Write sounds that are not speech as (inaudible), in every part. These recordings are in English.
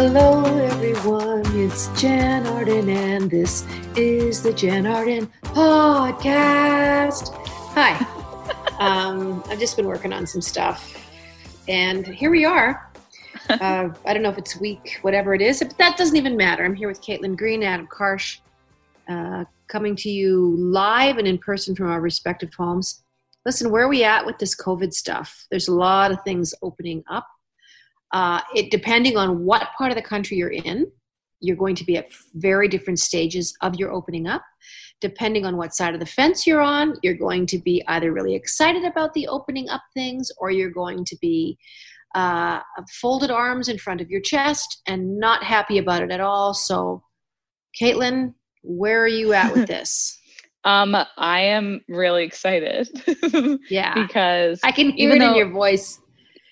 Hello, everyone. It's Jann Arden, and this is the Jann Arden podcast. Hi. (laughs) um, I've just been working on some stuff, and here we are. (laughs) Uh, I don't know if it's week, whatever it is, but that doesn't even matter. I'm here with Caitlin Green, Adam Karsh, uh, coming to you live and in person from our respective homes. Listen, where are we at with this COVID stuff? There's a lot of things opening up. Uh, it depending on what part of the country you're in, you're going to be at very different stages of your opening up. Depending on what side of the fence you're on, you're going to be either really excited about the opening up things or you're going to be uh, folded arms in front of your chest and not happy about it at all. So, Caitlin, where are you at with (laughs) this? um, I am really excited. (laughs) yeah, because I can hear it in your voice.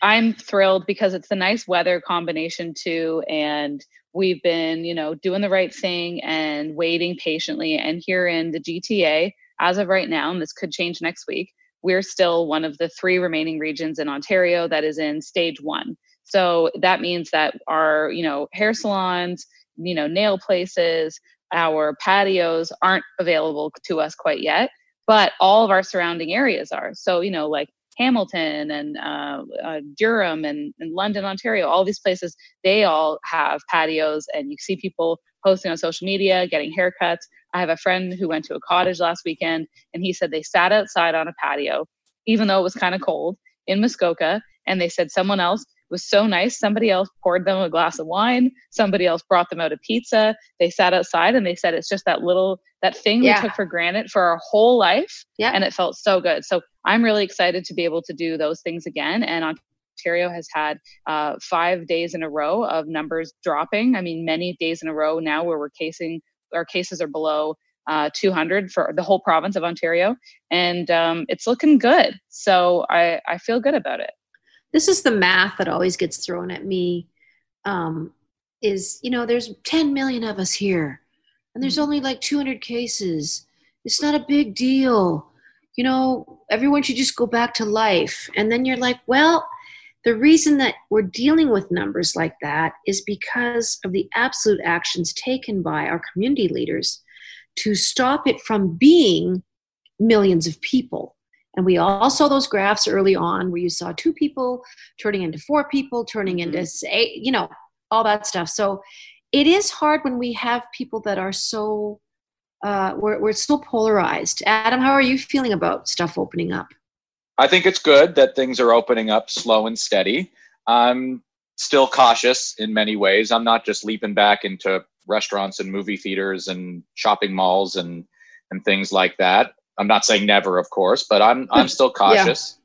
I'm thrilled because it's the nice weather combination too, and we've been, you know, doing the right thing and waiting patiently. And here in the GTA, as of right now, and this could change next week, we're still one of the three remaining regions in Ontario that is in stage one. So that means that our, you know, hair salons, you know, nail places, our patios aren't available to us quite yet, but all of our surrounding areas are. So, you know, like Hamilton and uh, uh, Durham and, and, London, Ontario, all these places, they all have patios, and you see people posting on social media, getting haircuts. I have a friend who went to a cottage last weekend, and he said they sat outside on a patio, even though it was kind of cold in Muskoka, and they said someone else was so nice. Somebody else poured them a glass of wine. Somebody else brought them out a pizza. They sat outside and they said it's just that little that thing yeah. we took for granted for our whole life. Yeah. And it felt so good. So I'm really excited to be able to do those things again. And Ontario has had uh, five days in a row of numbers dropping. I mean, many days in a row now where we're casing our cases are below uh, 200 for the whole province of Ontario, and um, it's looking good. So I I feel good about it this is the math that always gets thrown at me um, is you know there's 10 million of us here and there's mm-hmm. only like 200 cases it's not a big deal you know everyone should just go back to life and then you're like well the reason that we're dealing with numbers like that is because of the absolute actions taken by our community leaders to stop it from being millions of people and we all saw those graphs early on where you saw two people turning into four people, turning into, mm-hmm. say, you know, all that stuff. So it is hard when we have people that are so, uh, we're, we're so polarized. Adam, how are you feeling about stuff opening up? I think it's good that things are opening up slow and steady. I'm still cautious in many ways. I'm not just leaping back into restaurants and movie theaters and shopping malls and and things like that. I'm not saying never, of course, but I'm I'm still (laughs) cautious.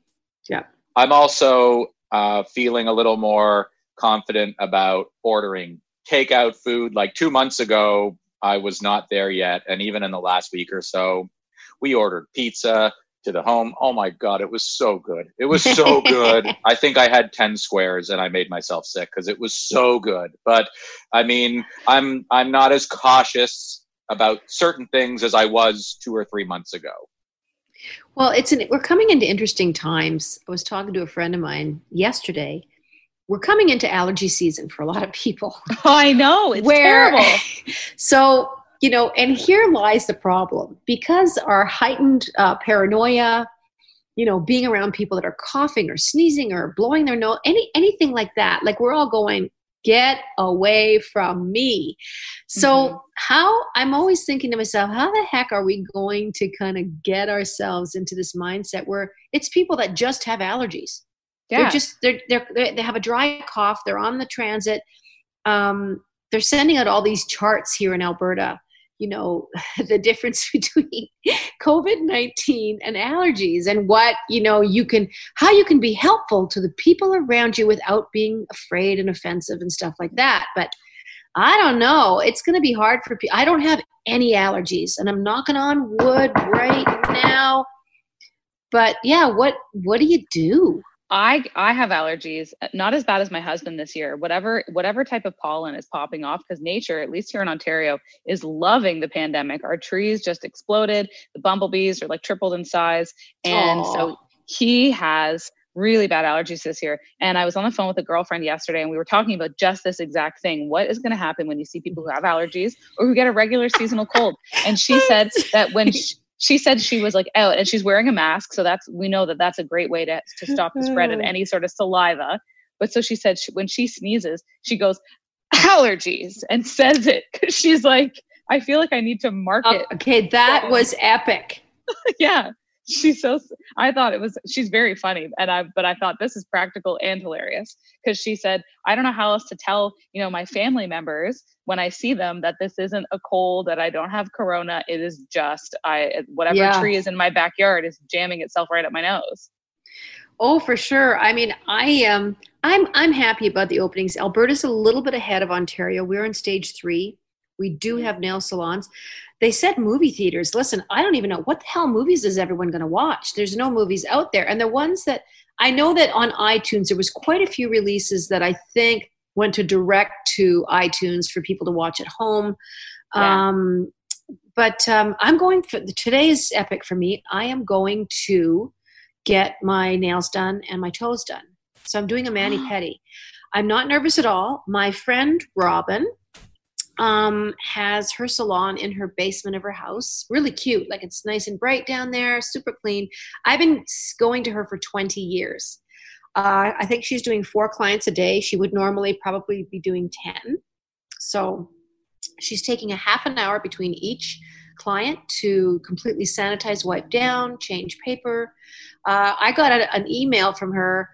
yeah. yeah. I'm also uh, feeling a little more confident about ordering takeout food. Like two months ago, I was not there yet, and even in the last week or so, we ordered pizza to the home. Oh my god, it was so good. It was so (laughs) good. I think I had 10 squares and I made myself sick cuz it was so good. But I mean, I'm I'm not as cautious about certain things as I was two or three months ago. Well, it's an, we're coming into interesting times. I was talking to a friend of mine yesterday. We're coming into allergy season for a lot of people. Oh, (laughs) I know it's where, terrible. (laughs) So you know, and here lies the problem because our heightened uh, paranoia, you know, being around people that are coughing or sneezing or blowing their nose, any anything like that. Like we're all going, get away from me. So, mm-hmm. how I'm always thinking to myself, how the heck are we going to kind of get ourselves into this mindset where it's people that just have allergies? Yeah. They're just they're, they're they have a dry cough. They're on the transit. Um, they're sending out all these charts here in Alberta you know (laughs) the difference (laughs) between covid-19 and allergies and what you know you can how you can be helpful to the people around you without being afraid and offensive and stuff like that but i don't know it's going to be hard for people i don't have any allergies and i'm knocking on wood right now but yeah what what do you do I I have allergies, uh, not as bad as my husband this year. Whatever whatever type of pollen is popping off because nature, at least here in Ontario, is loving the pandemic. Our trees just exploded. The bumblebees are like tripled in size, and Aww. so he has really bad allergies this year. And I was on the phone with a girlfriend yesterday and we were talking about just this exact thing. What is going to happen when you see people who have allergies or who get a regular seasonal cold? And she said (laughs) that when she, she said she was like out and she's wearing a mask. So that's, we know that that's a great way to, to (laughs) stop the spread of oh. any sort of saliva. But so she said she, when she sneezes, she goes, allergies and says it because she's like, I feel like I need to mark oh, it. okay, that was epic. (laughs) yeah (laughs) she's so i thought it was she's very funny and i but i thought this is practical and hilarious because she said i don't know how else to tell you know my family members when i see them that this isn't a cold that i don't have corona it is just i whatever yeah. tree is in my backyard is jamming itself right up my nose. Oh for sure. I mean i am um, i'm i'm happy about the openings. Alberta's a little bit ahead of ontario. We're in stage three. We do have nail salons they said movie theaters. Listen, I don't even know what the hell movies is everyone going to watch. There's no movies out there. And the ones that I know that on iTunes, there was quite a few releases that I think went to direct to iTunes for people to watch at home. Yeah. Um, but um, I'm going for today's epic for me. I am going to get my nails done and my toes done. So I'm doing a mani (gasps) pedi. I'm not nervous at all. My friend Robin, um, has her salon in her basement of her house. Really cute. Like it's nice and bright down there, super clean. I've been going to her for 20 years. Uh, I think she's doing four clients a day. She would normally probably be doing 10. So she's taking a half an hour between each client to completely sanitize, wipe down, change paper. Uh, I got a, an email from her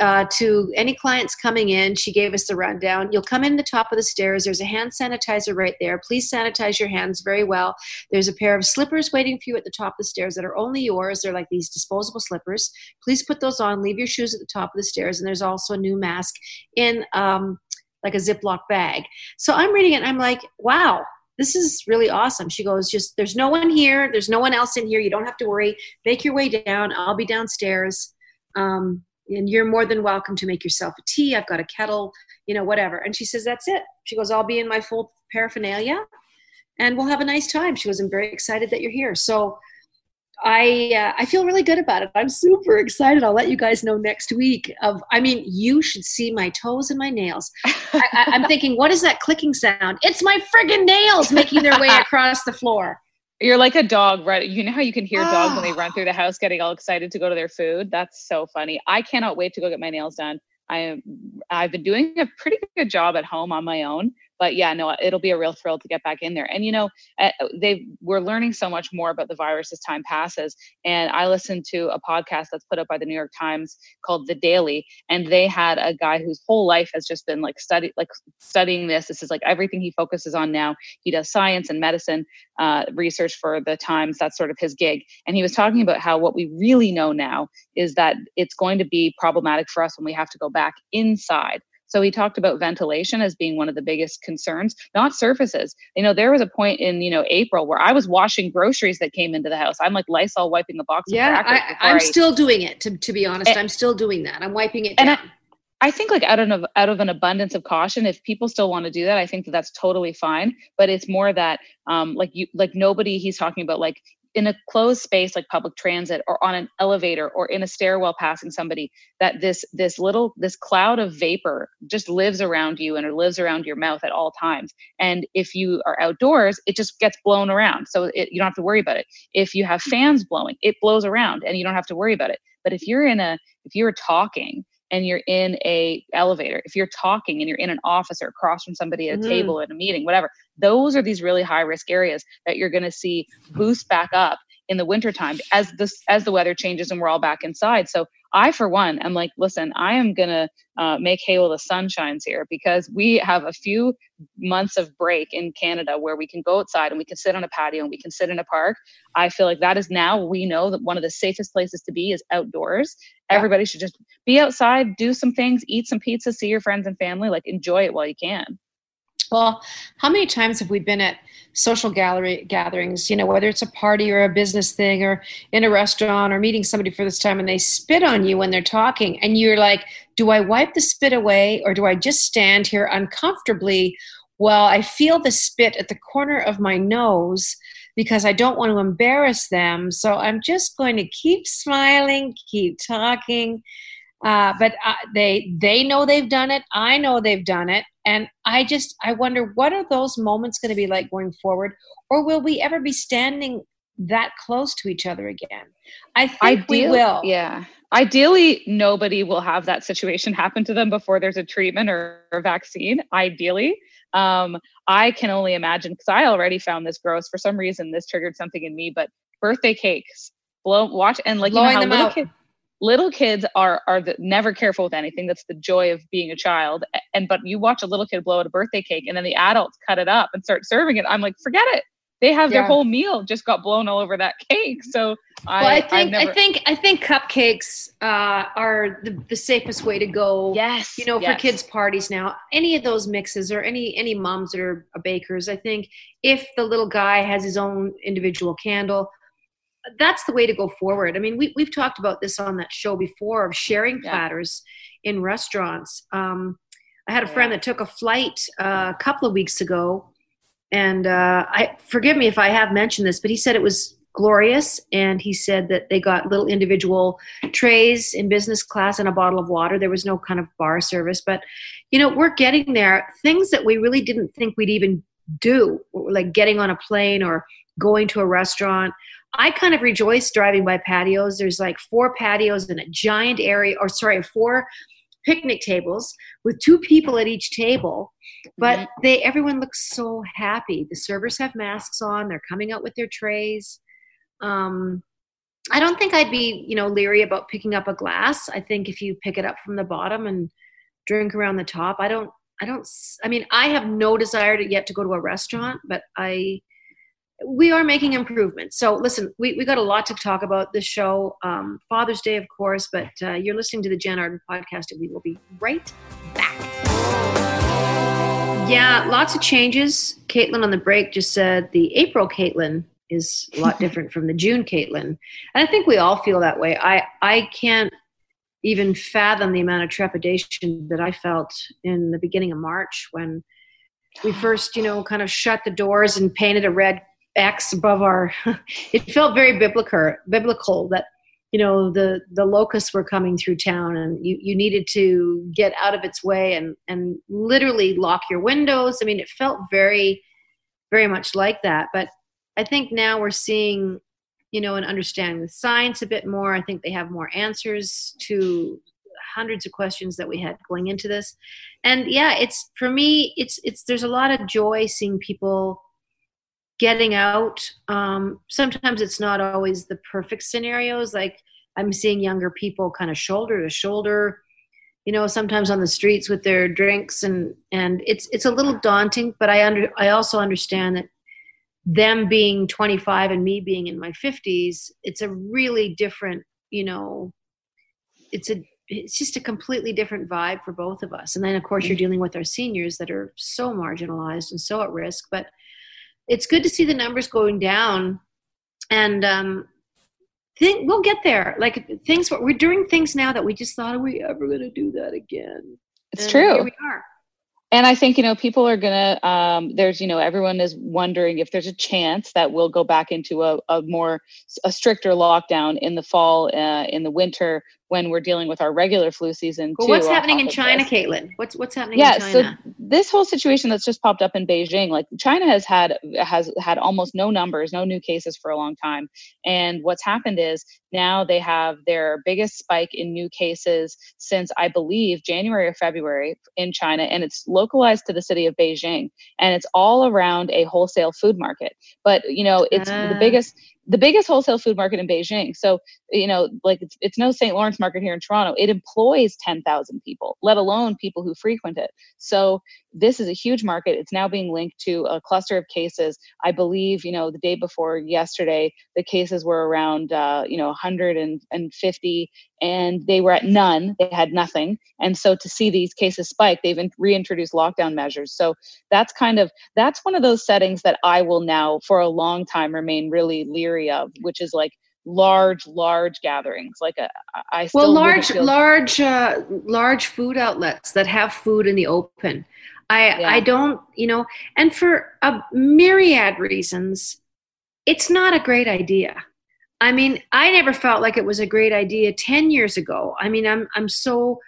uh, to any clients coming in, she gave us the rundown. You'll come in the top of the stairs. There's a hand sanitizer right there. Please sanitize your hands very well. There's a pair of slippers waiting for you at the top of the stairs that are only yours. They're like these disposable slippers. Please put those on. Leave your shoes at the top of the stairs. And there's also a new mask in um, like a Ziploc bag. So I'm reading it I'm like, wow, this is really awesome. She goes, just there's no one here. There's no one else in here. You don't have to worry. Make your way down. I'll be downstairs. Um, and you're more than welcome to make yourself a tea. I've got a kettle, you know, whatever. And she says, that's it. She goes, I'll be in my full paraphernalia and we'll have a nice time. She was, I'm very excited that you're here. So I, uh, I feel really good about it. I'm super excited. I'll let you guys know next week of, I mean, you should see my toes and my nails. I, am thinking, what is that clicking sound? It's my friggin' nails making their way (laughs) across the floor. You're like a dog, right? You know how you can hear dogs when they (gasps) run through the house getting all excited to go to their food? That's so funny. I cannot wait to go get my nails done. I am I've been doing a pretty good job at home on my own but yeah, no, it'll be a real thrill to get back in there. And you know, eh, they we're learning so much more about the virus as time passes. And I listened to a podcast that's put up by the New York Times called The Daily, and they had a guy whose whole life has just been like study like studying this. This is like everything he focuses on now. He does science and medicine uh, research for the Times. That's sort of his gig. And he was talking about how what we really know now is that it's going to be problematic for us when we have to go back inside so he talked about ventilation as being one of the biggest concerns, not surfaces. You know, there was a point in, you know, April where I was washing groceries that came into the house. I'm like Lysol wiping a box yeah, I, am still doing it, to, to be honest. And, I'm still doing that. I'm wiping it down. I, I think like out of out of an abundance of caution, if people still want to do that, I think that that's totally fine. But it's more that um, like you like nobody he's talking about like in a closed space like public transit or on an elevator or in a stairwell passing somebody that this this little this cloud of vapor just lives around you and it lives around your mouth at all times. And if you are outdoors it just gets blown around so it, you don't have to worry about it. If you have fans blowing it blows around and you don't have to worry about it. But if you're in a if you're talking and you're in a elevator if you're talking and you're in an office or across from somebody at a mm-hmm. table at a meeting whatever those are these really high risk areas that you're going to see boost back up in the wintertime as this as the weather changes and we're all back inside so i for one am like listen i am going to uh, make hay while the sun shines here because we have a few months of break in canada where we can go outside and we can sit on a patio and we can sit in a park i feel like that is now we know that one of the safest places to be is outdoors. Everybody should just be outside do some things eat some pizza see your friends and family like enjoy it while you can. Well, how many times have we been at social gallery gatherings, you know, whether it's a party or a business thing or in a restaurant or meeting somebody for this time and they spit on you when they're talking and you're like, do I wipe the spit away or do I just stand here uncomfortably? While I feel the spit at the corner of my nose because I don't want to embarrass them. So I'm just going to keep smiling, keep talking. Uh, but uh, they they know they've done it. I know they've done it, and I just I wonder what are those moments going to be like going forward, or will we ever be standing that close to each other again? I think Ideal, we will. Yeah. Ideally, nobody will have that situation happen to them before there's a treatment or a vaccine. Ideally, um, I can only imagine because I already found this gross. For some reason, this triggered something in me. But birthday cakes, blow, watch, and like Blowing you know how little, little kids are are the, never careful with anything. That's the joy of being a child. And but you watch a little kid blow out a birthday cake, and then the adults cut it up and start serving it. I'm like, forget it. They have yeah. their whole meal just got blown all over that cake. So I, well, I think never... I think I think cupcakes uh, are the, the safest way to go. Yes, you know, yes. for kids' parties now. Any of those mixes or any any moms that are bakers, I think if the little guy has his own individual candle, that's the way to go forward. I mean, we, we've talked about this on that show before of sharing platters yeah. in restaurants. Um, I had a friend that took a flight uh, a couple of weeks ago, and uh, I forgive me if I have mentioned this, but he said it was glorious, and he said that they got little individual trays in business class and a bottle of water. There was no kind of bar service, but you know, we're getting there. Things that we really didn't think we'd even do, like getting on a plane or going to a restaurant I kind of rejoice driving by patios. There's like four patios in a giant area, or sorry, four picnic tables with two people at each table but mm-hmm. they everyone looks so happy. The servers have masks on they're coming out with their trays. Um, i don't think i'd be you know leery about picking up a glass. I think if you pick it up from the bottom and drink around the top i don't i don't i mean i have no desire to yet to go to a restaurant but i we are making improvements. So listen, we, we got a lot to talk about this show. Um, Father's Day, of course, but uh, you're listening to the Jann Arden podcast, and we will be right back. Yeah, lots of changes. Caitlin on the break just said the April Caitlin is a lot (laughs) different from the June Caitlin, and I think we all feel that way. I I can't even fathom the amount of trepidation that I felt in the beginning of March when we first, you know, kind of shut the doors and painted a red X above our. (laughs) it felt very biblical, biblical that you know the the locusts were coming through town, and you you needed to get out of its way and and literally lock your windows. I mean, it felt very, very much like that. But I think now we're seeing, you know, and understanding the science a bit more. I think they have more answers to hundreds of questions that we had going into this and yeah it's for me it's it's there's a lot of joy seeing people getting out um, sometimes it's not always the perfect scenarios like i'm seeing younger people kind of shoulder to shoulder you know sometimes on the streets with their drinks and and it's it's a little daunting but i under i also understand that them being 25 and me being in my 50s it's a really different you know it's a it's just a completely different vibe for both of us and then of course you're mm-hmm. dealing with our seniors that are so marginalized and so at risk but it's good to see the numbers going down. And um think we'll get there. Like things we're doing things now that we just thought are we ever going to do that again? It's and true. here we are. And i think you know people are gonna um, there's you know everyone is wondering if there's a chance that we'll go back into a, a more a stricter lockdown in the fall uh, in the winter when we're dealing with our regular flu season. Well, what's happening in China, this. Caitlin? What's what's happening yeah, in China? so this whole situation that's just popped up in Beijing, like China has had has had almost no numbers, no new cases for a long time. And what's happened is now they have their biggest spike in new cases since I believe January or February in China, and it's localized to the city of Beijing, and it's all around a wholesale food market. But you know, it's uh. the ah. biggest the biggest wholesale food market in Beijing. So, you know, like it's, it's no St. Lawrence market here in Toronto. It employs 10,000 people, let alone people who frequent it. So, this is a huge market. It's now being linked to a cluster of cases. I believe, you know, the day before yesterday, the cases were around, uh, you know, 150 and they were at none. They had nothing. And so to see these cases spike, they've reintroduced lockdown measures. So that's kind of, that's one of those settings that I will now for a long time remain really leery of, which is like, large large gatherings like a, uh, i well large large uh, large food outlets that have food in the open I yeah. I don't, you know, and for a myriad reasons, it's not a great idea. I mean, I never felt like it was a great idea 10 years ago. I mean, I'm I'm so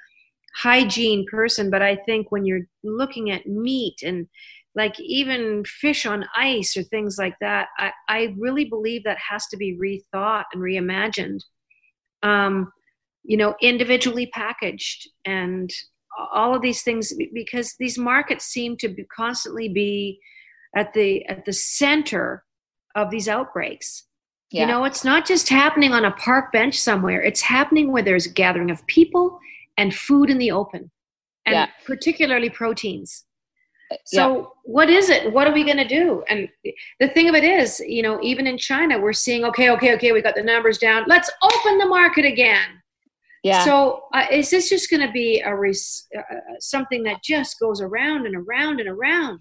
hygiene person, but I think when you're looking at meat and like even fish on ice or things like that, I, I really believe that has to be rethought and reimagined. Um, you know, individually packaged and all of these things because these markets seem to be constantly be at the at the center of these outbreaks yeah. You know, it's not just happening on a park bench somewhere. It's happening where there's a gathering of people and food in the open, and yeah. particularly proteins. Uh, so, yeah. what is it? What are we going to do? And the thing of it is, you know, even in China, we're seeing, okay, okay, okay, we got the numbers down. Let's open the market again. Yeah. So, uh, is this just going to be a res- uh, uh, something that just goes around and around and around?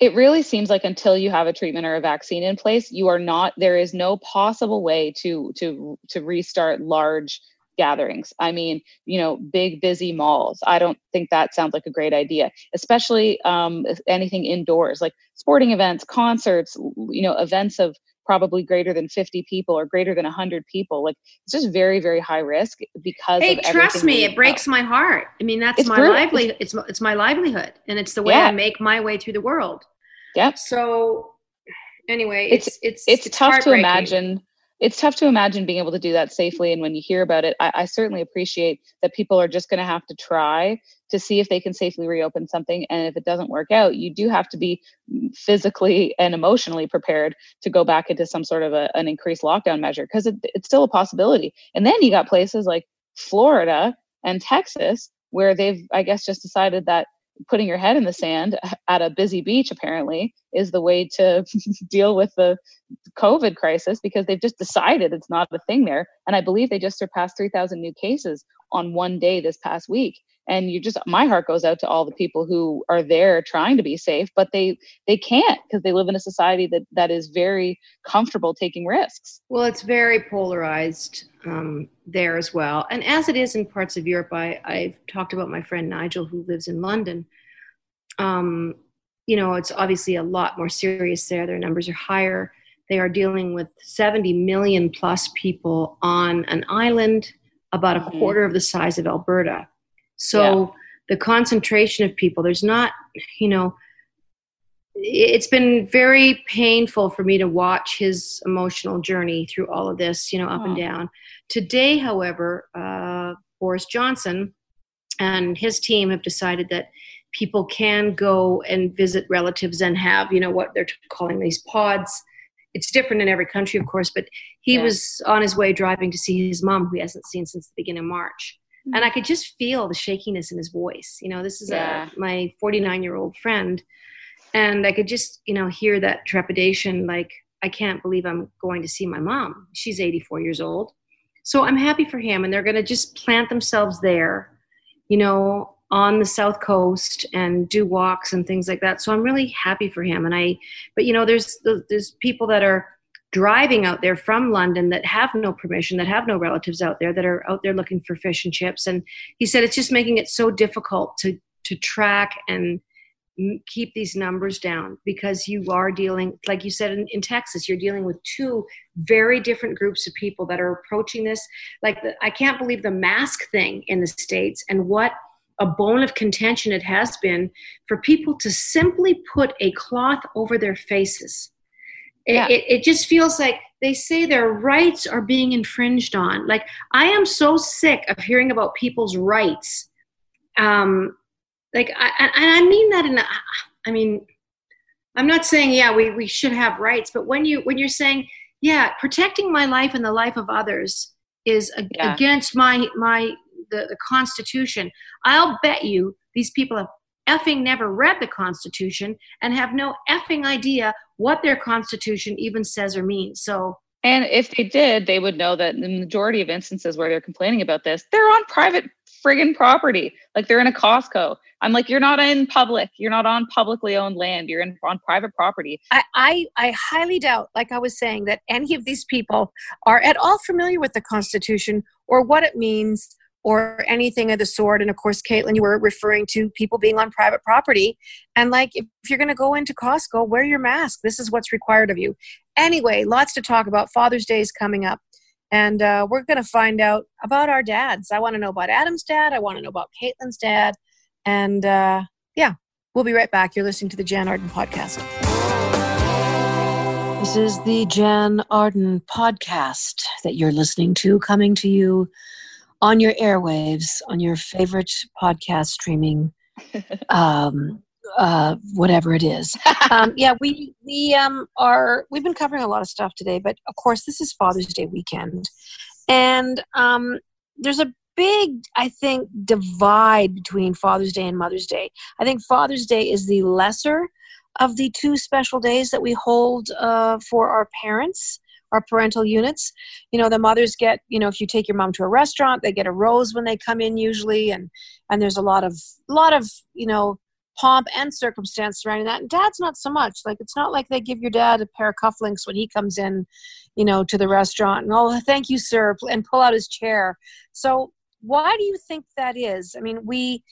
it really seems like until you have a treatment or a vaccine in place you are not there is no possible way to to to restart large gatherings i mean you know big busy malls i don't think that sounds like a great idea especially um, anything indoors like sporting events concerts you know events of probably greater than 50 people or greater than 100 people like it's just very very high risk because hey trust me it breaks my heart. I mean that's it's my livelihood it's, it's my livelihood and it's the way yeah. i make my way through the world. Yeah so anyway it's it's it's, it's, it's tough to imagine it's tough to imagine being able to do that safely. And when you hear about it, I, I certainly appreciate that people are just going to have to try to see if they can safely reopen something. And if it doesn't work out, you do have to be physically and emotionally prepared to go back into some sort of a, an increased lockdown measure because it, it's still a possibility. And then you got places like Florida and Texas where they've, I guess, just decided that putting your head in the sand at a busy beach apparently is the way to (laughs) deal with the covid crisis because they've just decided it's not a thing there. And i believe they just surpassed 3000 new cases on one day this past week and you just my heart goes out to all the people who are there trying to be safe but they they can't because they live in a society that that is very comfortable taking risks. Well it's very polarized um, there as well. And as it is in parts of europe I, i've talked about my friend nigel who lives in london. Um, you know it's obviously a lot more serious there. Their numbers are higher. They are dealing with 70 million plus people on an island about a mm-hmm. quarter of the size of alberta so yeah. the concentration of people, there's not, you know, it's been very painful for me to watch his emotional journey through all of this, you know, up oh. and down. Today, however, uh, Boris Johnson and his team have decided that people can go and visit relatives and have, you know, what they're calling these pods. It's different in every country, of course, but he yeah. was on his way driving to see his mom, who he hasn't seen since the beginning of March and I mm-hmm. could just feel the shakiness in his voice. You know, this is yeah. a, my 49 year old friend, and I could just you know hear that trepidation. Like I can't believe I'm going to see my mom. She's 84 years old, so I'm happy for him, and they're going to just plant themselves there, you know, on the south coast and do walks and things like that. So I'm really happy for him, and I. But you know, there's there's people that are driving out there from London that have no permission, that have no relatives out there, that are out there looking for fish and chips. And he said it's just making it so difficult to to track and keep these numbers down because you are dealing like you said in, in, texas you're dealing with two very different groups of people that are approaching this like the, i can't believe the mask thing in the states and what a bone of contention it has been for people to simply put a cloth over their faces yeah. It, it, just feels like they say their rights are being infringed on. Like, I am so sick of hearing about people's rights. Um, like, I, and I mean that in, a, I mean, I'm not saying, yeah, we, we should have rights, but when you, when you're saying, yeah, protecting my life and the life of others is a, yeah. against my, my, the, the Constitution, I'll bet you these people have effing never read the Constitution and have no effing idea what their Constitution even says or means. So, and if they did, they would know that in the majority of instances where they're complaining about this, they're on private friggin' property. Like they're in a Costco. I'm like, you're not in public. You're not on publicly owned land. You're in on private property. I, I, I highly doubt, like I was saying, that any of these people are at all familiar with the Constitution or what it means or anything of the sort. And of course, Caitlin, you were referring to people being on private property. And like, if, you're going to go into Costco, wear your mask. This is what's required of you. Anyway, lots to talk about. Father's Day is coming up. And uh, we're going to find out about our dads. I want to know about Adam's dad. I want to know about Caitlin's dad. And uh, yeah, we'll be right back. You're listening to the Jann Arden Podcast. This is the Jann Arden Podcast that you're listening to, coming to you on your airwaves, on your favorite podcast streaming (laughs) um, uh, whatever it is. um, yeah, we we um, are we've been covering a lot of stuff today, but of course this is Father's Day weekend, and um, there's a big I think divide between Father's Day and Mother's Day. I think Father's Day is the lesser of the two special days that we hold uh, for our parents our parental units you know the mothers get you know if you take your mom to a restaurant they get a rose when they come in usually and and there's a lot of lot of you know pomp and circumstance surrounding that. And dad's not so much. Like it's not like they give your dad a pair of cufflinks when he comes in, you know, to the restaurant and oh thank you, sir, and pull out his chair. So why do you think that is? I mean, we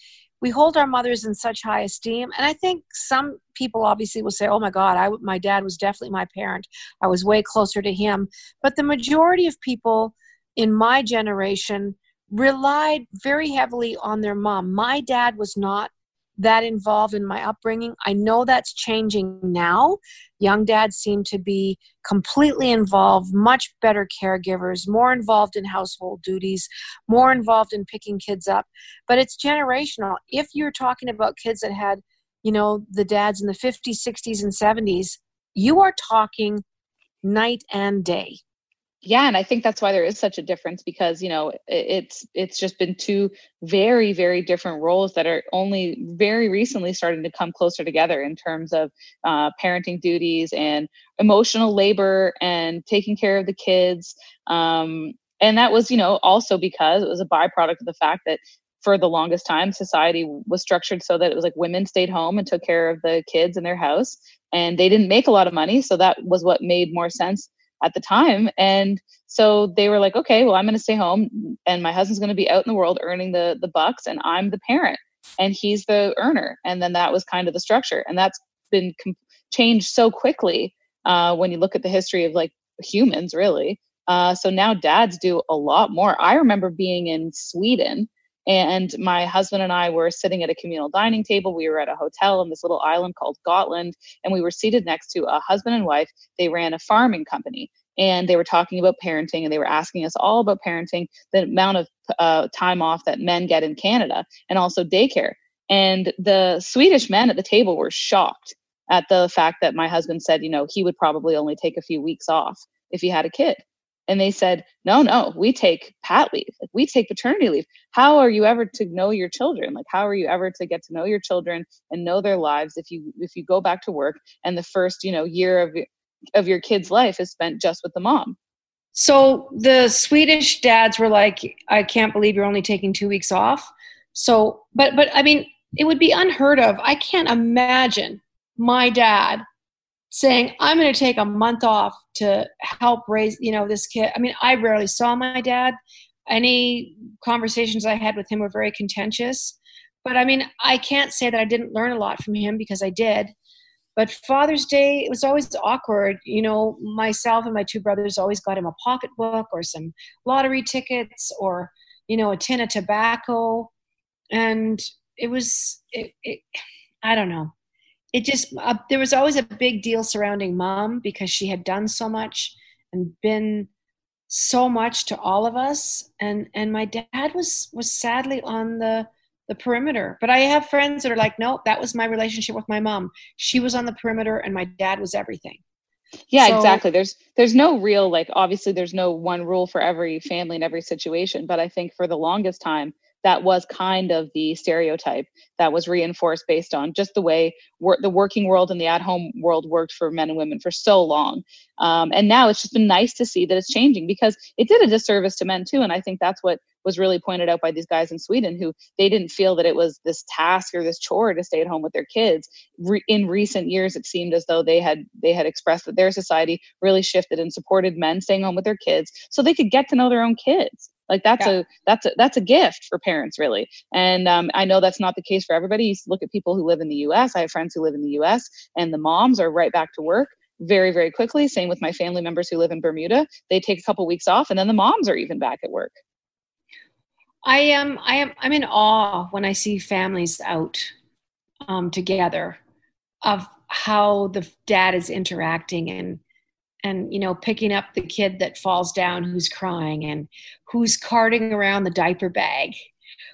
we hold our mothers in such high esteem. And i think some people obviously will say oh my god I, my dad was definitely my parent. I was way closer to him. But the majority of people in my generation relied very heavily on their mom. My dad was not that involved in my upbringing. I know that's changing now. Young dads seem to be completely involved, much better caregivers, more involved in household duties, more involved in picking kids up. But it's generational. If you're talking about kids that had, you know, the dads in the 50s, 60s, and 70s, you are talking night and day yeah and i think that's why there is such a difference because you know it's it's just been two very very different roles that are only very recently starting to come closer together in terms of uh, parenting duties and emotional labor and taking care of the kids um, and that was you know also because it was a byproduct of the fact that for the longest time society was structured so that it was like women stayed home and took care of the kids in their house and they didn't make a lot of money so that was what made more sense at the time. And so they were like, okay, well, I'm going to stay home and my husband's going to be out in the world earning the, the bucks and I'm the parent and he's the earner. And then that was kind of the structure. And that's been com- changed so quickly uh, when you look at the history of like humans, really. Uh, so now dads do a lot more. I remember being in Sweden and my husband and I were sitting at a communal dining table. We were at a hotel in this little island called Gotland, and we were seated next to a husband and wife. They ran a farming company, and they were talking about parenting, and they were asking us all about parenting, the amount of uh, time off that men get in Canada, and also daycare. And the Swedish men at the table were shocked at the fact that my husband said, you know, he would probably only take a few weeks off if he had a kid and they said no no we take pat leave. Like we take paternity leave. How are you ever to know your children? Like how are you ever to get to know your children and know their lives if you if you go back to work and the first you know year of of your kid's life is spent just with the mom? So the swedish dads were like i can't believe you're only taking two weeks off. So but but i mean it would be unheard of. I can't imagine my dad saying i'm going to take a month off to help raise you know this kid. I mean i rarely saw my dad. Any conversations i had with him were very contentious. But i mean i can't say that i didn't learn a lot from him because i did. But father's day it was always awkward. You know myself and my two brothers always got him a pocketbook or some lottery tickets or you know a tin of tobacco. And it was it, it i don't know it just uh, there was always a big deal surrounding mom because she had done so much and been so much to all of us. And and my dad was was sadly on the the perimeter. But i have friends that are like no that was my relationship with my mom. She was on the perimeter and my dad was everything. Yeah so, exactly. There's there's no real like obviously there's no one rule for every family and every situation. But i think for the longest time that was kind of the stereotype that was reinforced based on just the way wor- the working world and the at-home world worked for men and women for so long. Um, and now it's just been nice to see that it's changing because it did a disservice to men too and i think that's what was really pointed out by these guys in sweden who they didn't feel that it was this task or this chore to stay at home with their kids. Re- in recent years it seemed as though they had they had expressed that their society really shifted and supported men staying home with their kids so they could get to know their own kids like that's yeah. a that's a that's a gift for parents really. And um, i know that's not the case for everybody. You look at people who live in the us i have friends who live in the us and the moms are right back to work very very quickly. Same with my family members who live in bermuda. They take a couple weeks off and then the moms are even back at work. I am i am i'm in awe when i see families out um, together of how the dad is interacting and and you know picking up the kid that falls down who's crying and who's carting around the diaper bag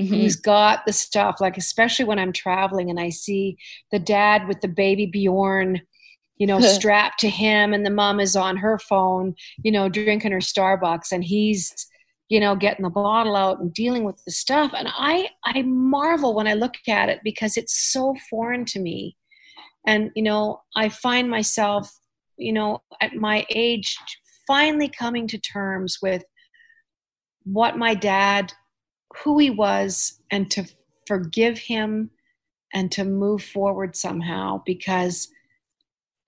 mm-hmm. who's got the stuff. Like especially when i'm traveling and i see the dad with the baby bjorn you know (laughs) strapped to him and the mom is on her phone you know drinking her starbucks and he's you know getting the bottle out and dealing with the stuff. And i i marvel when i look at it because it's so foreign to me. And you know i find myself you know at my age finally coming to terms with what my dad who he was and to forgive him and to move forward somehow because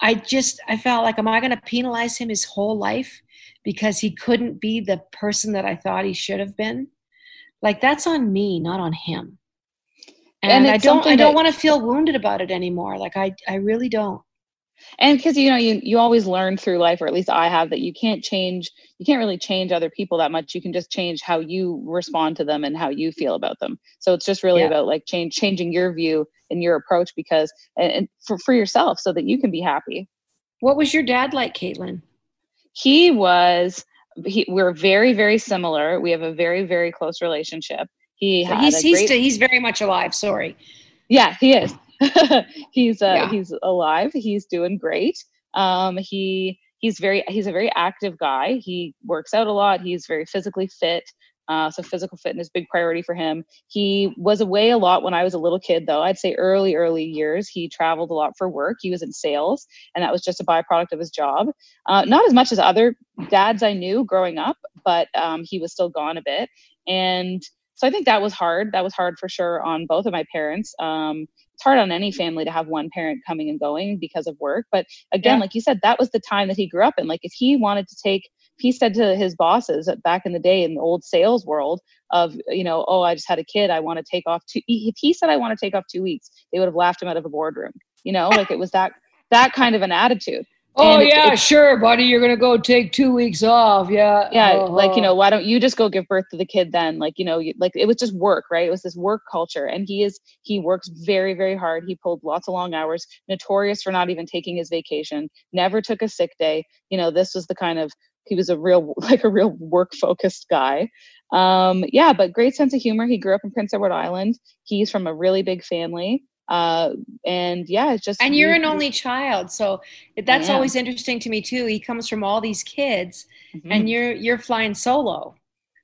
I just I felt like am I going to penalize him his whole life because he couldn't be the person that I thought he should have been? Like that's on me, not on him. And, and I don't I don't want to feel wounded about it anymore. Like I I really don't and because you know you you always learn through life or at least i have that you can't change you can't really change other people that much. You can just change how you respond to them and how you feel about them. So it's just really yeah. about like change changing your view and your approach because and, and for, for yourself so that you can be happy. What was your dad like caitlin? He was he, we're very very similar. We have a very very close relationship. He so he's he's, great, he's very much alive sorry. Yeah he is (laughs) he's uh, yeah. he's alive. He's doing great. Um, he he's very he's a very active guy. He works out a lot. He's very physically fit. Uh, so physical fitness big priority for him. He was away a lot when I was a little kid, though. I'd say early early years. He traveled a lot for work. He was in sales, and that was just a byproduct of his job. Uh, not as much as other dads I knew growing up, but um, he was still gone a bit. And so I think that was hard. That was hard for sure on both of my parents. Um, it's hard on any family to have one parent coming and going because of work. But again, yeah. like you said, that was the time that he grew up in. Like if he wanted to take, he said to his bosses back in the day in the old sales world of, you know, oh, I just had a kid. I want to take off two. If he said I want to take off two weeks, they would have laughed him out of a boardroom. You know, like it was that that kind of an attitude. Oh and yeah, sure, buddy. You're gonna go take two weeks off. Yeah. Yeah, uh-huh. like you know, why don't you just go give birth to the kid then? Like you know, you, like it was just work, right? It was this work culture, and he is he works very very hard. He pulled lots of long hours. Notorious for not even taking his vacation. Never took a sick day. You know, this was the kind of he was a real (laughs) like a real work focused guy. Um, yeah, but great sense of humor. He grew up in Prince Edward Island. He's from a really big family uh and yeah it's just and you're an only child so that's always interesting to me too. He comes from all these kids mm-hmm. and you're you're flying solo.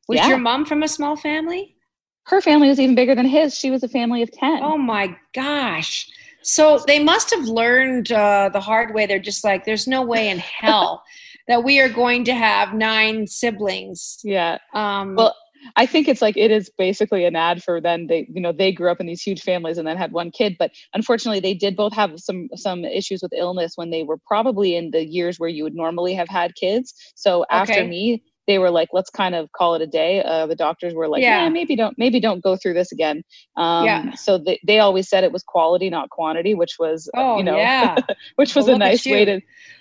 Was yeah. your mom from a small family? Her family was even bigger than his. She was a family of 10 oh my gosh. So they must have learned uh, the hard way. They're just like there's no way in (laughs) hell that we are going to have nine siblings. Yeah. Um well I think it's like it is basically an ad for then they you know they grew up in these huge families and then had one kid but unfortunately they did both have some some issues with illness when they were probably in the years where you would normally have had kids so after okay. me they were like let's kind of call it a day uh, the doctors were like yeah. yeah. maybe don't maybe don't go through this again um, yeah. so they, they always said it was quality not quantity which was oh, you know yeah. (laughs) which was well, a nice way to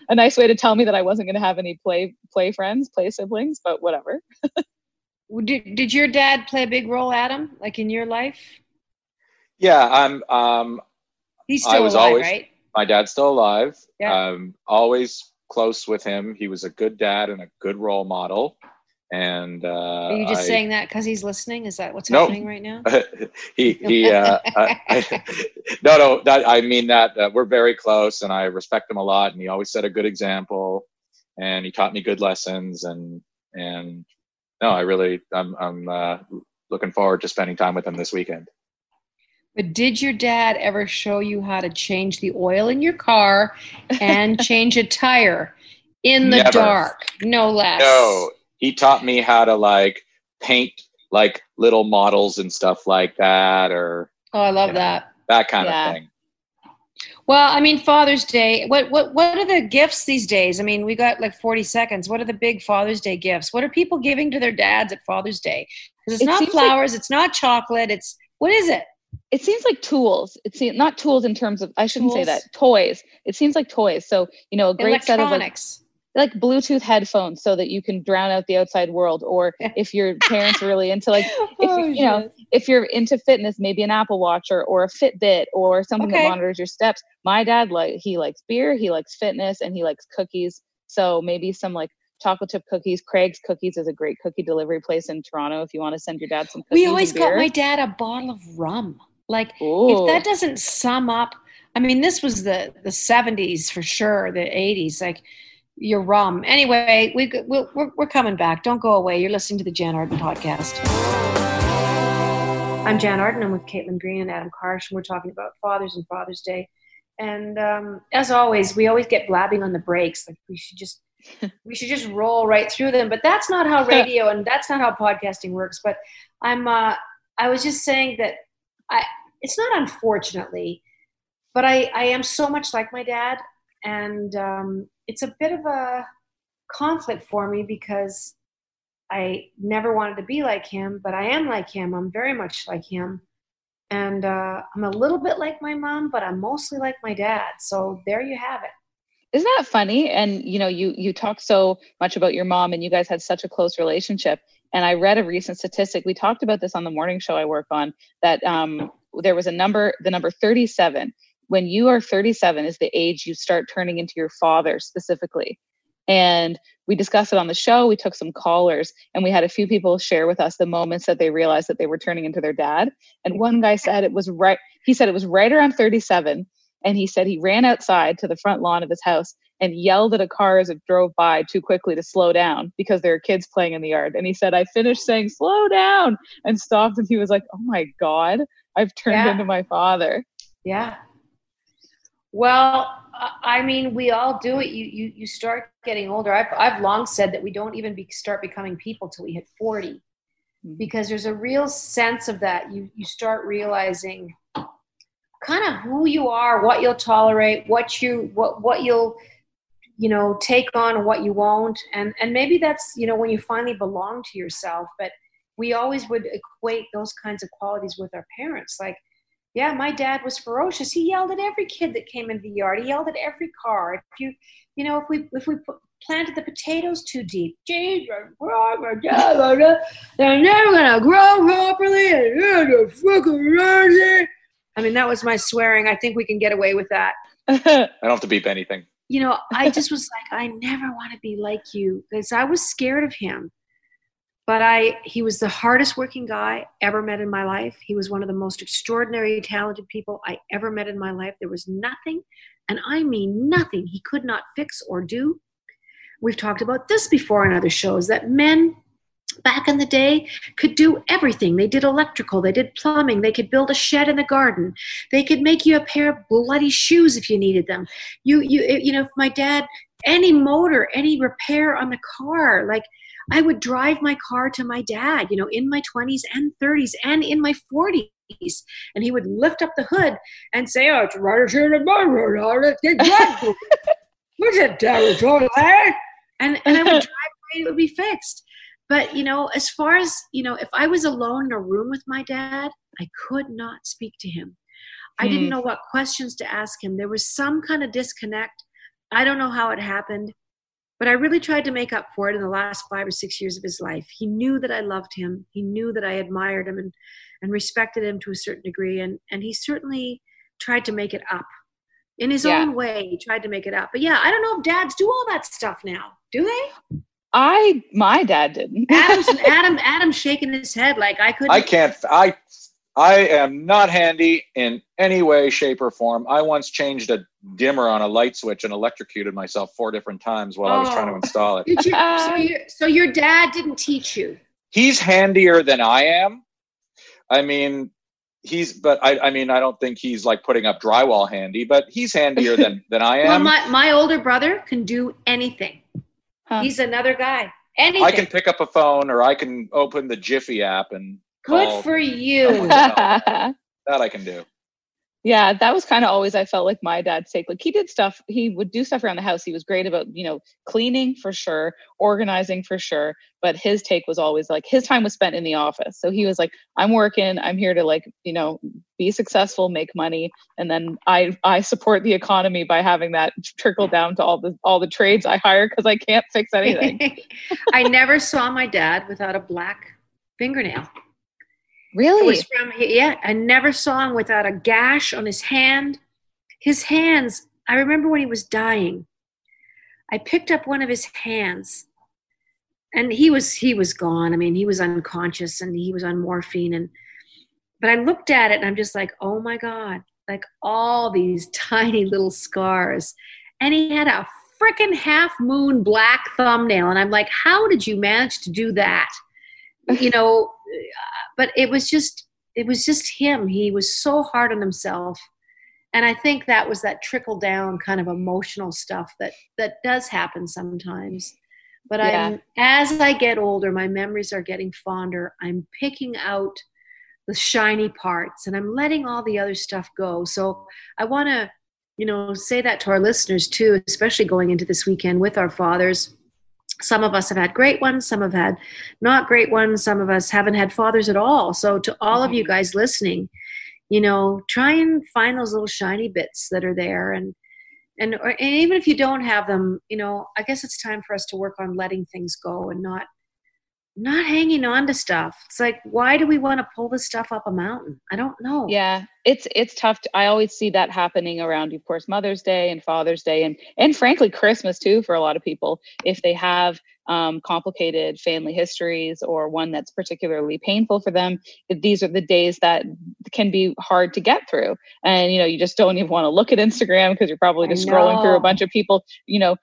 a nice way to tell me that i wasn't going to have any play play friends play siblings but whatever (laughs) Did, did your dad play a big role, Adam, like in your life? Yeah, I'm. Um, He's still I was alive, always, right? My dad's still alive. Yeah. Um, always close with him. He was a good dad and a good role model. And uh, are you just I, saying that because he's listening? Is that what's happening right now? (laughs) he he. Uh, I, I, (laughs) no, no. That, I mean that uh, we're very close, and I respect him a lot. And he always set a good example, and he taught me good lessons, and and no, I really, I'm, I'm uh, looking forward to spending time with him this weekend. But did your dad ever show you how to change the oil in your car and (laughs) change a tire in the Never. dark? No less. No, he taught me how to like paint like little models and stuff like that, or oh, I love that. Know, that kind yeah. of thing. Well, I mean, Father's Day. What what what are the gifts these days? I mean, we got like forty seconds. What are the big Father's Day gifts? What are people giving to their dads at Father's Day? Because it's it not flowers, like, it's not chocolate. It's what is it? it seems like tools. It's not tools in terms of I shouldn't Tools? say that toys. It seems like toys. So you know, a great set of Electronics. Like Bluetooth headphones so that you can drown out the outside world. Or (laughs) if your parents are really into like if Oh, you, know if you're into fitness, maybe an Apple Watch or, or a Fitbit or something Okay. that monitors your steps. My dad like he likes beer, he likes fitness, and he likes cookies. So maybe some like chocolate chip cookies. Craig's Cookies is a great cookie delivery place in Toronto. If you want to send your dad some cookies, we always got my dad a bottle of rum. Like Ooh. if that doesn't sum up, I mean, this was the the seventies for sure, the eighties. Like your rum. Anyway, we we're we're coming back. Don't go away. You're listening to the Jann Arden podcast. I'm Jann Arden. I'm with Caitlin Green and Adam Karsh, and we're talking about fathers and Father's Day. And um, as always, we always get blabbing on the breaks. Like we should just (laughs) we should just roll right through them. But that's not how (laughs) radio and that's not how podcasting works. But I'm uh, I was just saying that I it's not unfortunately, but I I am so much like my dad, and um, it's a bit of a conflict for me because I never wanted to be like him, but I am like him. I'm very much like him. And uh, I'm a little bit like my mom, but I'm mostly like my dad. So there you have it. Isn't that funny? And you know, you you talk so much about your mom, and you guys had such a close relationship. And I read a recent statistic. We talked about this on the morning show I work on. That um, there was a number, the number thirty-seven. When you are thirty-seven, is the age you start turning into your father specifically. And we discussed it on the show. We took some callers, and we had a few people share with us the moments that they realized that they were turning into their dad. And one guy said it was right. He said it was right around thirty-seven and he said he ran outside to the front lawn of his house and yelled at a car as it drove by too quickly to slow down because there were kids playing in the yard. And he said, I finished saying, slow down, and stopped. And he was like, oh my God, I've turned Yeah. into my father. Yeah. Well, I- mean, we all do it. You you you start getting older. I've I've long said that we don't even be, start becoming people till we hit forty, Mhm. because there's a real sense of that. You you start realizing kind of who you are, what you'll tolerate, what you what what you'll you know take on and what you won't, and and maybe that's you know when you finally belong to yourself. But we always would equate those kinds of qualities with our parents, like yeah, my dad was ferocious. He yelled at every kid that came into the yard. He yelled at every car. If you, you know, if we if we put, planted the potatoes too deep, geez, they're never gonna grow properly. And you're the fucking crazy. I mean, that was my swearing. I think we can get away with that. (laughs) I don't have to beep anything. You know, I (laughs) just was like, I never want to be like you because I was scared of him. But I, he was the hardest working guy ever met in my life. He was one of the most extraordinary, talented people I ever met in my life. There was nothing, and I mean nothing, he could not fix or do. We've talked about this before in other shows that men back in the day could do everything. They did electrical, they did plumbing, they could build a shed in the garden, they could make you a pair of bloody shoes if you needed them. You, you, you know, if my dad, any motor, any repair on the car, like I would drive my car to my dad, you know, in my 20s and 30s and in my 40s. And he would lift up the hood and say, Oh, it's right here in. Let's get that. Where's that? And, and I would (laughs) drive away, it would be fixed. But, you know, as far as, you know, if I was alone in a room with my dad, I could not speak to him. I didn't Hmm. know what questions to ask him. There was some kind of disconnect. I don't know how it happened. But I really tried to make up for it in the last five or six years of his life. He knew that I loved him. He knew that I admired him and, and respected him to a certain degree. And, and he certainly tried to make it up. In his Yeah. own way, he tried to make it up. But yeah, I don't know if dads do all that stuff now. Do they? I, my dad didn't. Adam's (laughs) Adam Adam's shaking his head like I couldn't I can't. I I am not handy in any way, shape, or form. I once changed a dimmer on a light switch and electrocuted myself four different times while I was trying to Oh. install it. Did you, uh, so, your, so your dad didn't teach you. He's handier than I am. I mean, he's but I, I mean I don't think he's like putting up drywall handy, but he's handier than (laughs) than I am. Well, my, my older brother can do anything. Huh. He's another guy. Anything. I can pick up a phone or I can open the Jiffy app and Good call. for you. (laughs) that I can do. yeah that was kind of always i felt like my dad's take like he did stuff he would do stuff around the house he was great about you know cleaning for sure organizing for sure but his take was always like his time was spent in the office so he was like i'm working i'm here to like you know be successful make money and then i i support the economy by having that trickle down to all the all the trades i hire because i can't fix anything (laughs) i never saw my dad without a black fingernail Really? From, yeah, I never saw him without a gash on his hand. His hands, I remember when he was dying, I picked up one of his hands and he was he was gone. I mean, he was unconscious and he was on morphine and but I looked at it and I'm just like, "Oh my god, like all these (laughs) tiny little scars." And he had a freaking half moon black thumbnail and I'm like, "How did you manage to do that?" You know, but it was just it was just him. He was so hard on himself. And i think that was that trickle down kind of emotional stuff that that does happen sometimes. But yeah. i'm as i get older my memories are getting fonder. I'm picking out the shiny parts and i'm letting all the other stuff go. So i want to you know say that to our listeners too especially going into this weekend with our fathers some of us have had great ones some have had not great ones some of us haven't had fathers at all so to all of you mm-hmm. guys listening you know try and find those little shiny bits that are there and and, or, and even if you don't have them you know i guess it's time for us to work on letting things go and not not hanging on to stuff. It's like, why do we want to pull this stuff up a mountain? I don't know. Yeah, it's it's tough. To, I always see that happening around, of course, Mother's Day and Father's Day, and and frankly, Christmas too for a lot of people. If they have um, complicated family histories or one that's particularly painful for them, these are the days that can be hard to get through. And you know, you just don't even want to look at Instagram because you're probably just scrolling through a bunch of people, you know,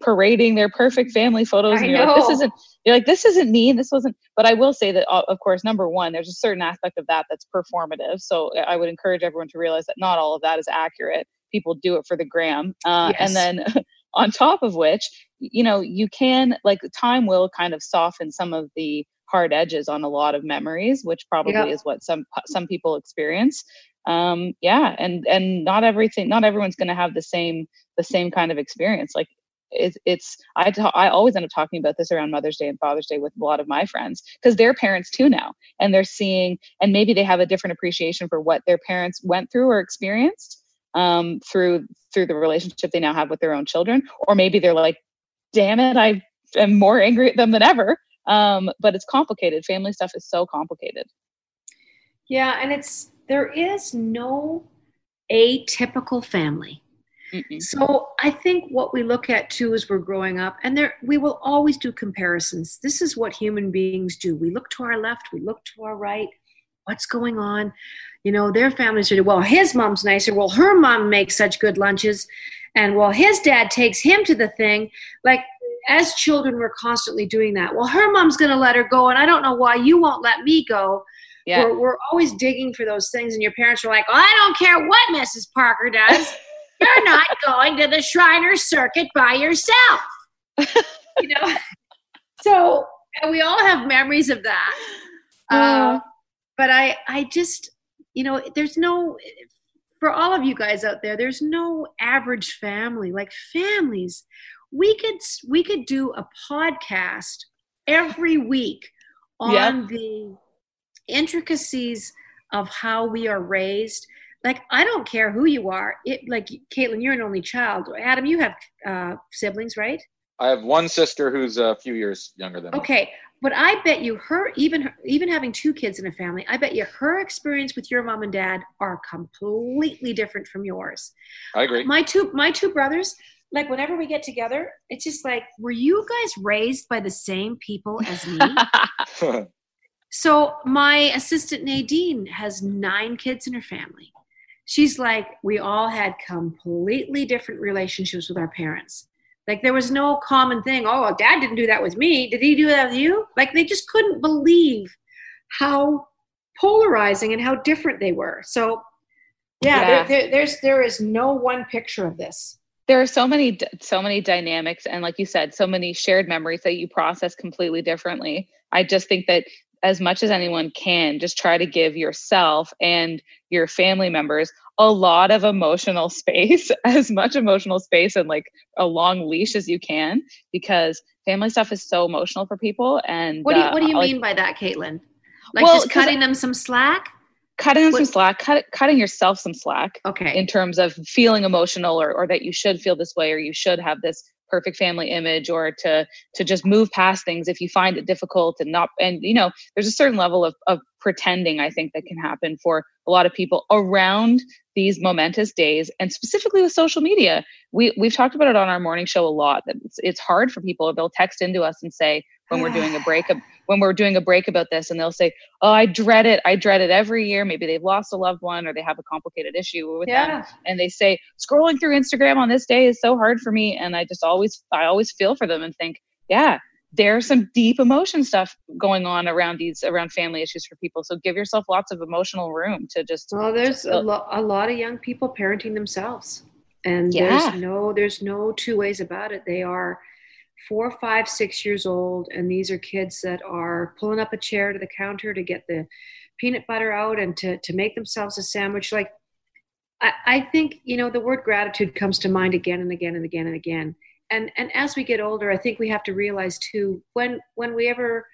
parading their perfect family photos I and you're know. like this isn't you're like this isn't me this wasn't but i will say that uh, of course number one there's a certain aspect of that that's performative so i would encourage everyone to realize that not all of that is accurate people do it for the gram uh, yes. and then (laughs) on top of which you know you can like time will kind of soften some of the hard edges on a lot of memories which probably yeah. is what some some people experience um yeah and and not everything not everyone's going to have the same the same kind of experience like it's, it's I, ta- I always end up talking about this around mother's day and father's day with a lot of my friends because they're parents too now and they're seeing and maybe they have a different appreciation for what their parents went through or experienced um, through through the relationship they now have with their own children or maybe they're like damn it i am more angry at them than ever. Um, but it's complicated. Family stuff is so complicated. Yeah and it's there is no atypical family Mm-mm. So I think what we look at too as we're growing up, and there we will always do comparisons. This is what human beings do. We look to our left, we look to our right. What's going on? You know, their families are well. His mom's nicer. Well, her mom makes such good lunches, and well, his dad takes him to the thing. Like as children, we're constantly doing that. Well, her mom's going to let her go, and I don't know why you won't let me go. Yeah. We're, we're always digging for those things, and your parents are like, "Oh, I don't care what Mrs. Parker does." (laughs) You're not going to the Shriner Circus by yourself. you know? (laughs) So we all have memories of that. Uh, but I, I just, you know, there's no, for all of you guys out there, there's no average family. Like families, we could, we could do a podcast every week on yep. the intricacies of how we are raised like I don't care who you are. It like Caitlin, you're an only child. Adam, you have uh, siblings, right? I have one sister who's a few years younger than okay. me. Okay, but I bet you her even her, even having two kids in a family, I bet you her experience with your mom and dad are completely different from yours. I agree. My two my two brothers, like whenever we get together, it's just like, were you guys raised by the same people as me? (laughs) (laughs) so my assistant Nadine has nine kids in her family she's like, we all had completely different relationships with our parents. Like there was no common thing. Oh, well, dad didn't do that with me. Did he do that with you? Like they just couldn't believe how polarizing and how different they were. So, yeah, yeah. There, there, there's there is no one picture of this. There are so many so many dynamics, and like you said, so many shared memories that you process completely differently. I just think that as much as anyone can, just try to give yourself and your family members a lot of emotional (laughs) space, as much emotional space and like a long leash as you can, because family stuff is so emotional for people. And what do you, what do you uh, mean like, by that, Caitlin? Like Well, just cutting them some slack? cutting them what- some slack, cut, cutting yourself some slack Okay. in terms of feeling emotional or, or that you should feel this way or you should have this perfect family image or to to just move past things if you find it difficult and not and you know there's a certain level of, of pretending i think that can happen for a lot of people around these momentous days and specifically with social media. We we've talked about it on our morning show a lot that it's, it's hard for people they'll text into us and say when we're doing a break when we're doing a break about this and they'll say oh i dread it i dread it every year maybe they've lost a loved one or they have a complicated issue with them yeah. and they say scrolling through instagram on this day is so hard for me and i just always i always feel for them and think yeah there's some deep emotion stuff going on around these around family issues for people so give yourself lots of emotional room to just Well, there's a, lo- a lot of young people parenting themselves, and Yeah. there's no there's no two ways about it. They are four, five, six years old, and these are kids that are pulling up a chair to the counter to get the peanut butter out and to to make themselves a sandwich. Like, I, I think you know the word gratitude comes to mind again and again and again and again. And and as we get older, I think we have to realize too when when we ever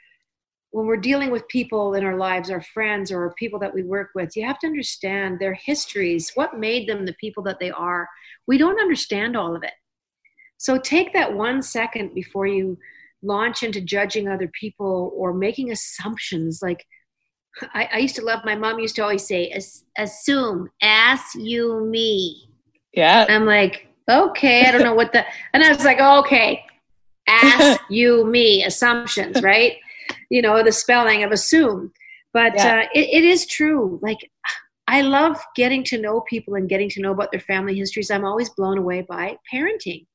when we're dealing with people in our lives, our friends or people that we work with, you have to understand their histories, what made them the people that they are. We don't understand all of it. So take that one second before you launch into judging other people or making assumptions. Like I, I used to love, my mom used to always say, "As- assume, ask you me. yeah I'm like, okay, I don't know what the, (laughs) and I was like, okay, ask (laughs) you me assumptions, right? You know, the spelling of assume. But Yeah. uh, it, it is true. Like, I love getting to know people and getting to know about their family histories. I'm always blown away by parenting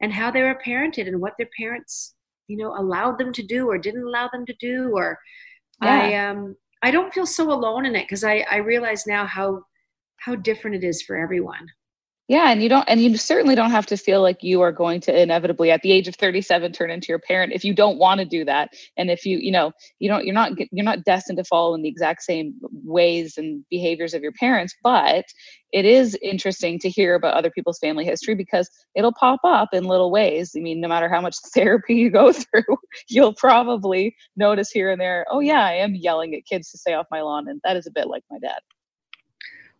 and how they were parented and what their parents, you know, allowed them to do or didn't allow them to do. Or I, um, I don't feel so alone in it because I, I realize now how how different it is for everyone. Yeah, and you don't, and you certainly don't have to feel like you are going to inevitably, at the age of thirty-seven, turn into your parent if you don't want to do that. And if you, you know, you don't, you're not, you're not destined to follow in the exact same ways and behaviors of your parents. But it is interesting to hear about other people's family history because it'll pop up in little ways. I mean, no matter how much (laughs) therapy you go through, you'll probably notice here and there. Oh yeah, I am yelling at kids to stay off my lawn, and that is a bit like my dad.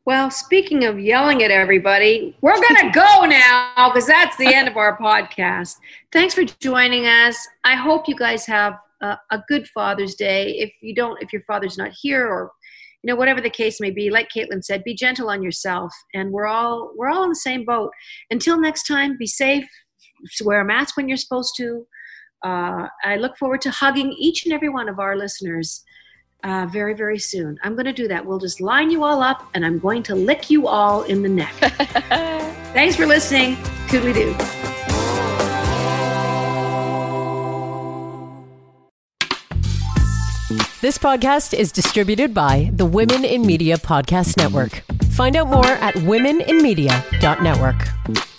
Well, speaking of yelling at everybody, we're going (laughs) to go now because that's the end of our podcast. Thanks for joining us. I hope you guys have a, a good Father's Day. If you don't, if your father's not here or you know whatever the case may be, like Caitlin said, be gentle on yourself, and we're all we're all in the same boat. Until next time, be safe. Wear a mask when you're supposed to. Uh, I look forward to hugging each and every one of our listeners uh, very, very soon. I'm going to do that. We'll just line you all up and I'm going to lick you all in the neck. (laughs) Thanks for listening. Toodly doo. This podcast is distributed by the Women in Media Podcast Network. Find out more at womeninmedia.network.